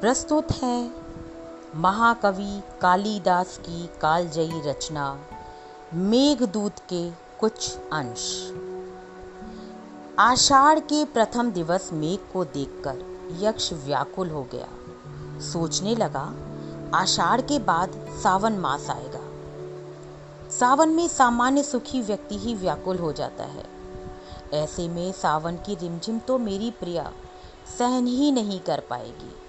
प्रस्तुत है महाकवि कालिदास की कालजयी रचना, मेघदूत के कुछ अंश। आषाढ़ के प्रथम दिवस मेघ को देखकर यक्ष व्याकुल हो गया। सोचने लगा, आषाढ़ के बाद सावन मास आएगा। सावन में सामान्य सुखी व्यक्ति ही व्याकुल हो जाता है। ऐसे में सावन की रिमझिम तो मेरी प्रिया सहन ही नहीं कर पाएगी।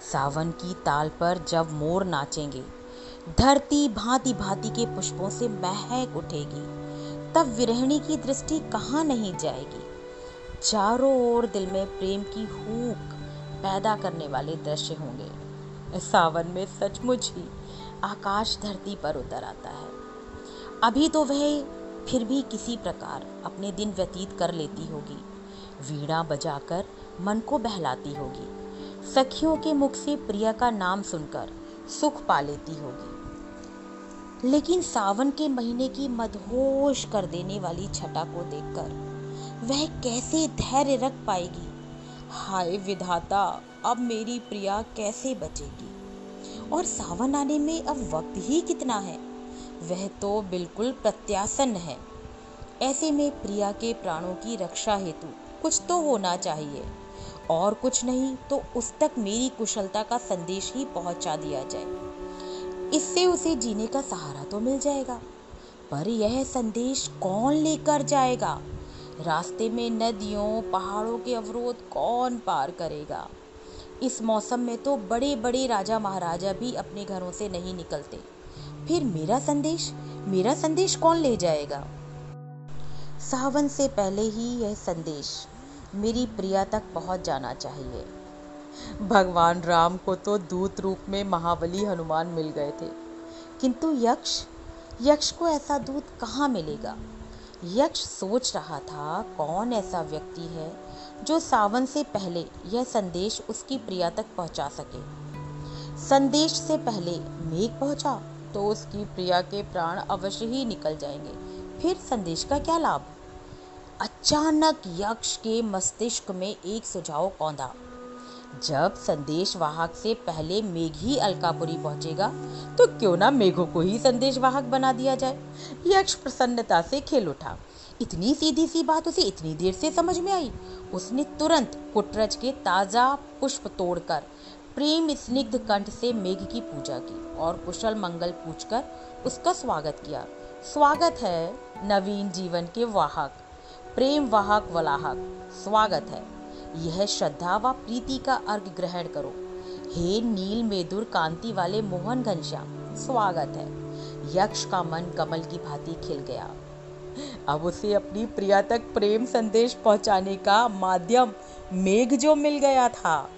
सावन की ताल पर जब मोर नाचेंगे, धरती भांति भांति के पुष्पों से महक उठेगी, तब विरहणी की दृष्टि कहाँ नहीं जाएगी? चारों ओर दिल में प्रेम की हूक पैदा करने वाले दृश्य होंगे। सावन में सचमुच ही आकाश धरती पर उतर आता है। अभी तो वह फिर भी किसी प्रकार अपने दिन व्यतीत कर लेती होगी। वीणा बजाकर मन को बहलाती होगी। सखियों के मुख से प्रिया का नाम सुनकर सुख पा लेती होगी। लेकिन सावन के महीने की मदहोश कर देने वाली छटा को देखकर वह कैसे धैर्य रख पाएगी? हाय विधाता, अब मेरी प्रिया कैसे बचेगी? और सावन आने में अब वक्त ही कितना है? वह तो बिल्कुल प्रत्यासन है। ऐसे में प्रिया के प्राणों की रक्षा हेतु कुछ तो होना चाहिए। और कुछ नहीं तो उस तक मेरी कुशलता का संदेश ही पहुँचा दिया जाए। इससे उसे जीने का सहारा तो मिल जाएगा, पर यह संदेश कौन लेकर जाएगा? रास्ते में नदियों, पहाड़ों के अवरोध कौन पार करेगा? इस मौसम में तो बड़े बड़े राजा महाराजा भी अपने घरों से नहीं निकलते। फिर मेरा संदेश? मेरा संदेश कौन ले जाएगा? सावन से पहले ही यह संदेश मेरी प्रिया तक पहुँच जाना चाहिए। भगवान राम को तो दूत रूप में महाबली हनुमान मिल गए थे। किंतु यक्ष यक्ष को ऐसा दूत कहाँ मिलेगा? यक्ष सोच रहा था, कौन ऐसा व्यक्ति है जो सावन से पहले यह संदेश उसकी प्रिया तक पहुँचा सके? संदेश से पहले मेघ पहुँचा तो उसकी प्रिया के प्राण अवश्य ही निकल जाएँगे। फिर संदेश का क्या लाभ? अचानक यक्ष के मस्तिष्क में एक सुझाव कौंधा जब संदेश वाहक से पहले मेघ ही अलकापुरी पहुंचेगा तो क्यों ना मेघों को ही संदेश वाहक बना दिया जाए? यक्ष प्रसन्नता से खेल उठा। इतनी सीधी सी बात उसे इतनी देर से समझ में आई। उसने तुरंत कुटरज के ताज़ा पुष्प तोड़कर प्रेम स्निग्ध कंठ से मेघ की पूजा की और कुशल मंगल पूछकर उसका स्वागत किया। स्वागत है नवीन जीवन के वाहक। प्रेम वाहक वलाहक। स्वागत है। यह श्रद्धा व प्रीति का अर्घ ग्रहण करो। हे नील मेदुर कांति वाले मोहन घनश्याम, स्वागत है। यक्ष का मन कमल की भांति खिल गया। अब उसे अपनी प्रिया तक प्रेम संदेश पहुँचाने का माध्यम मेघ जो मिल गया था।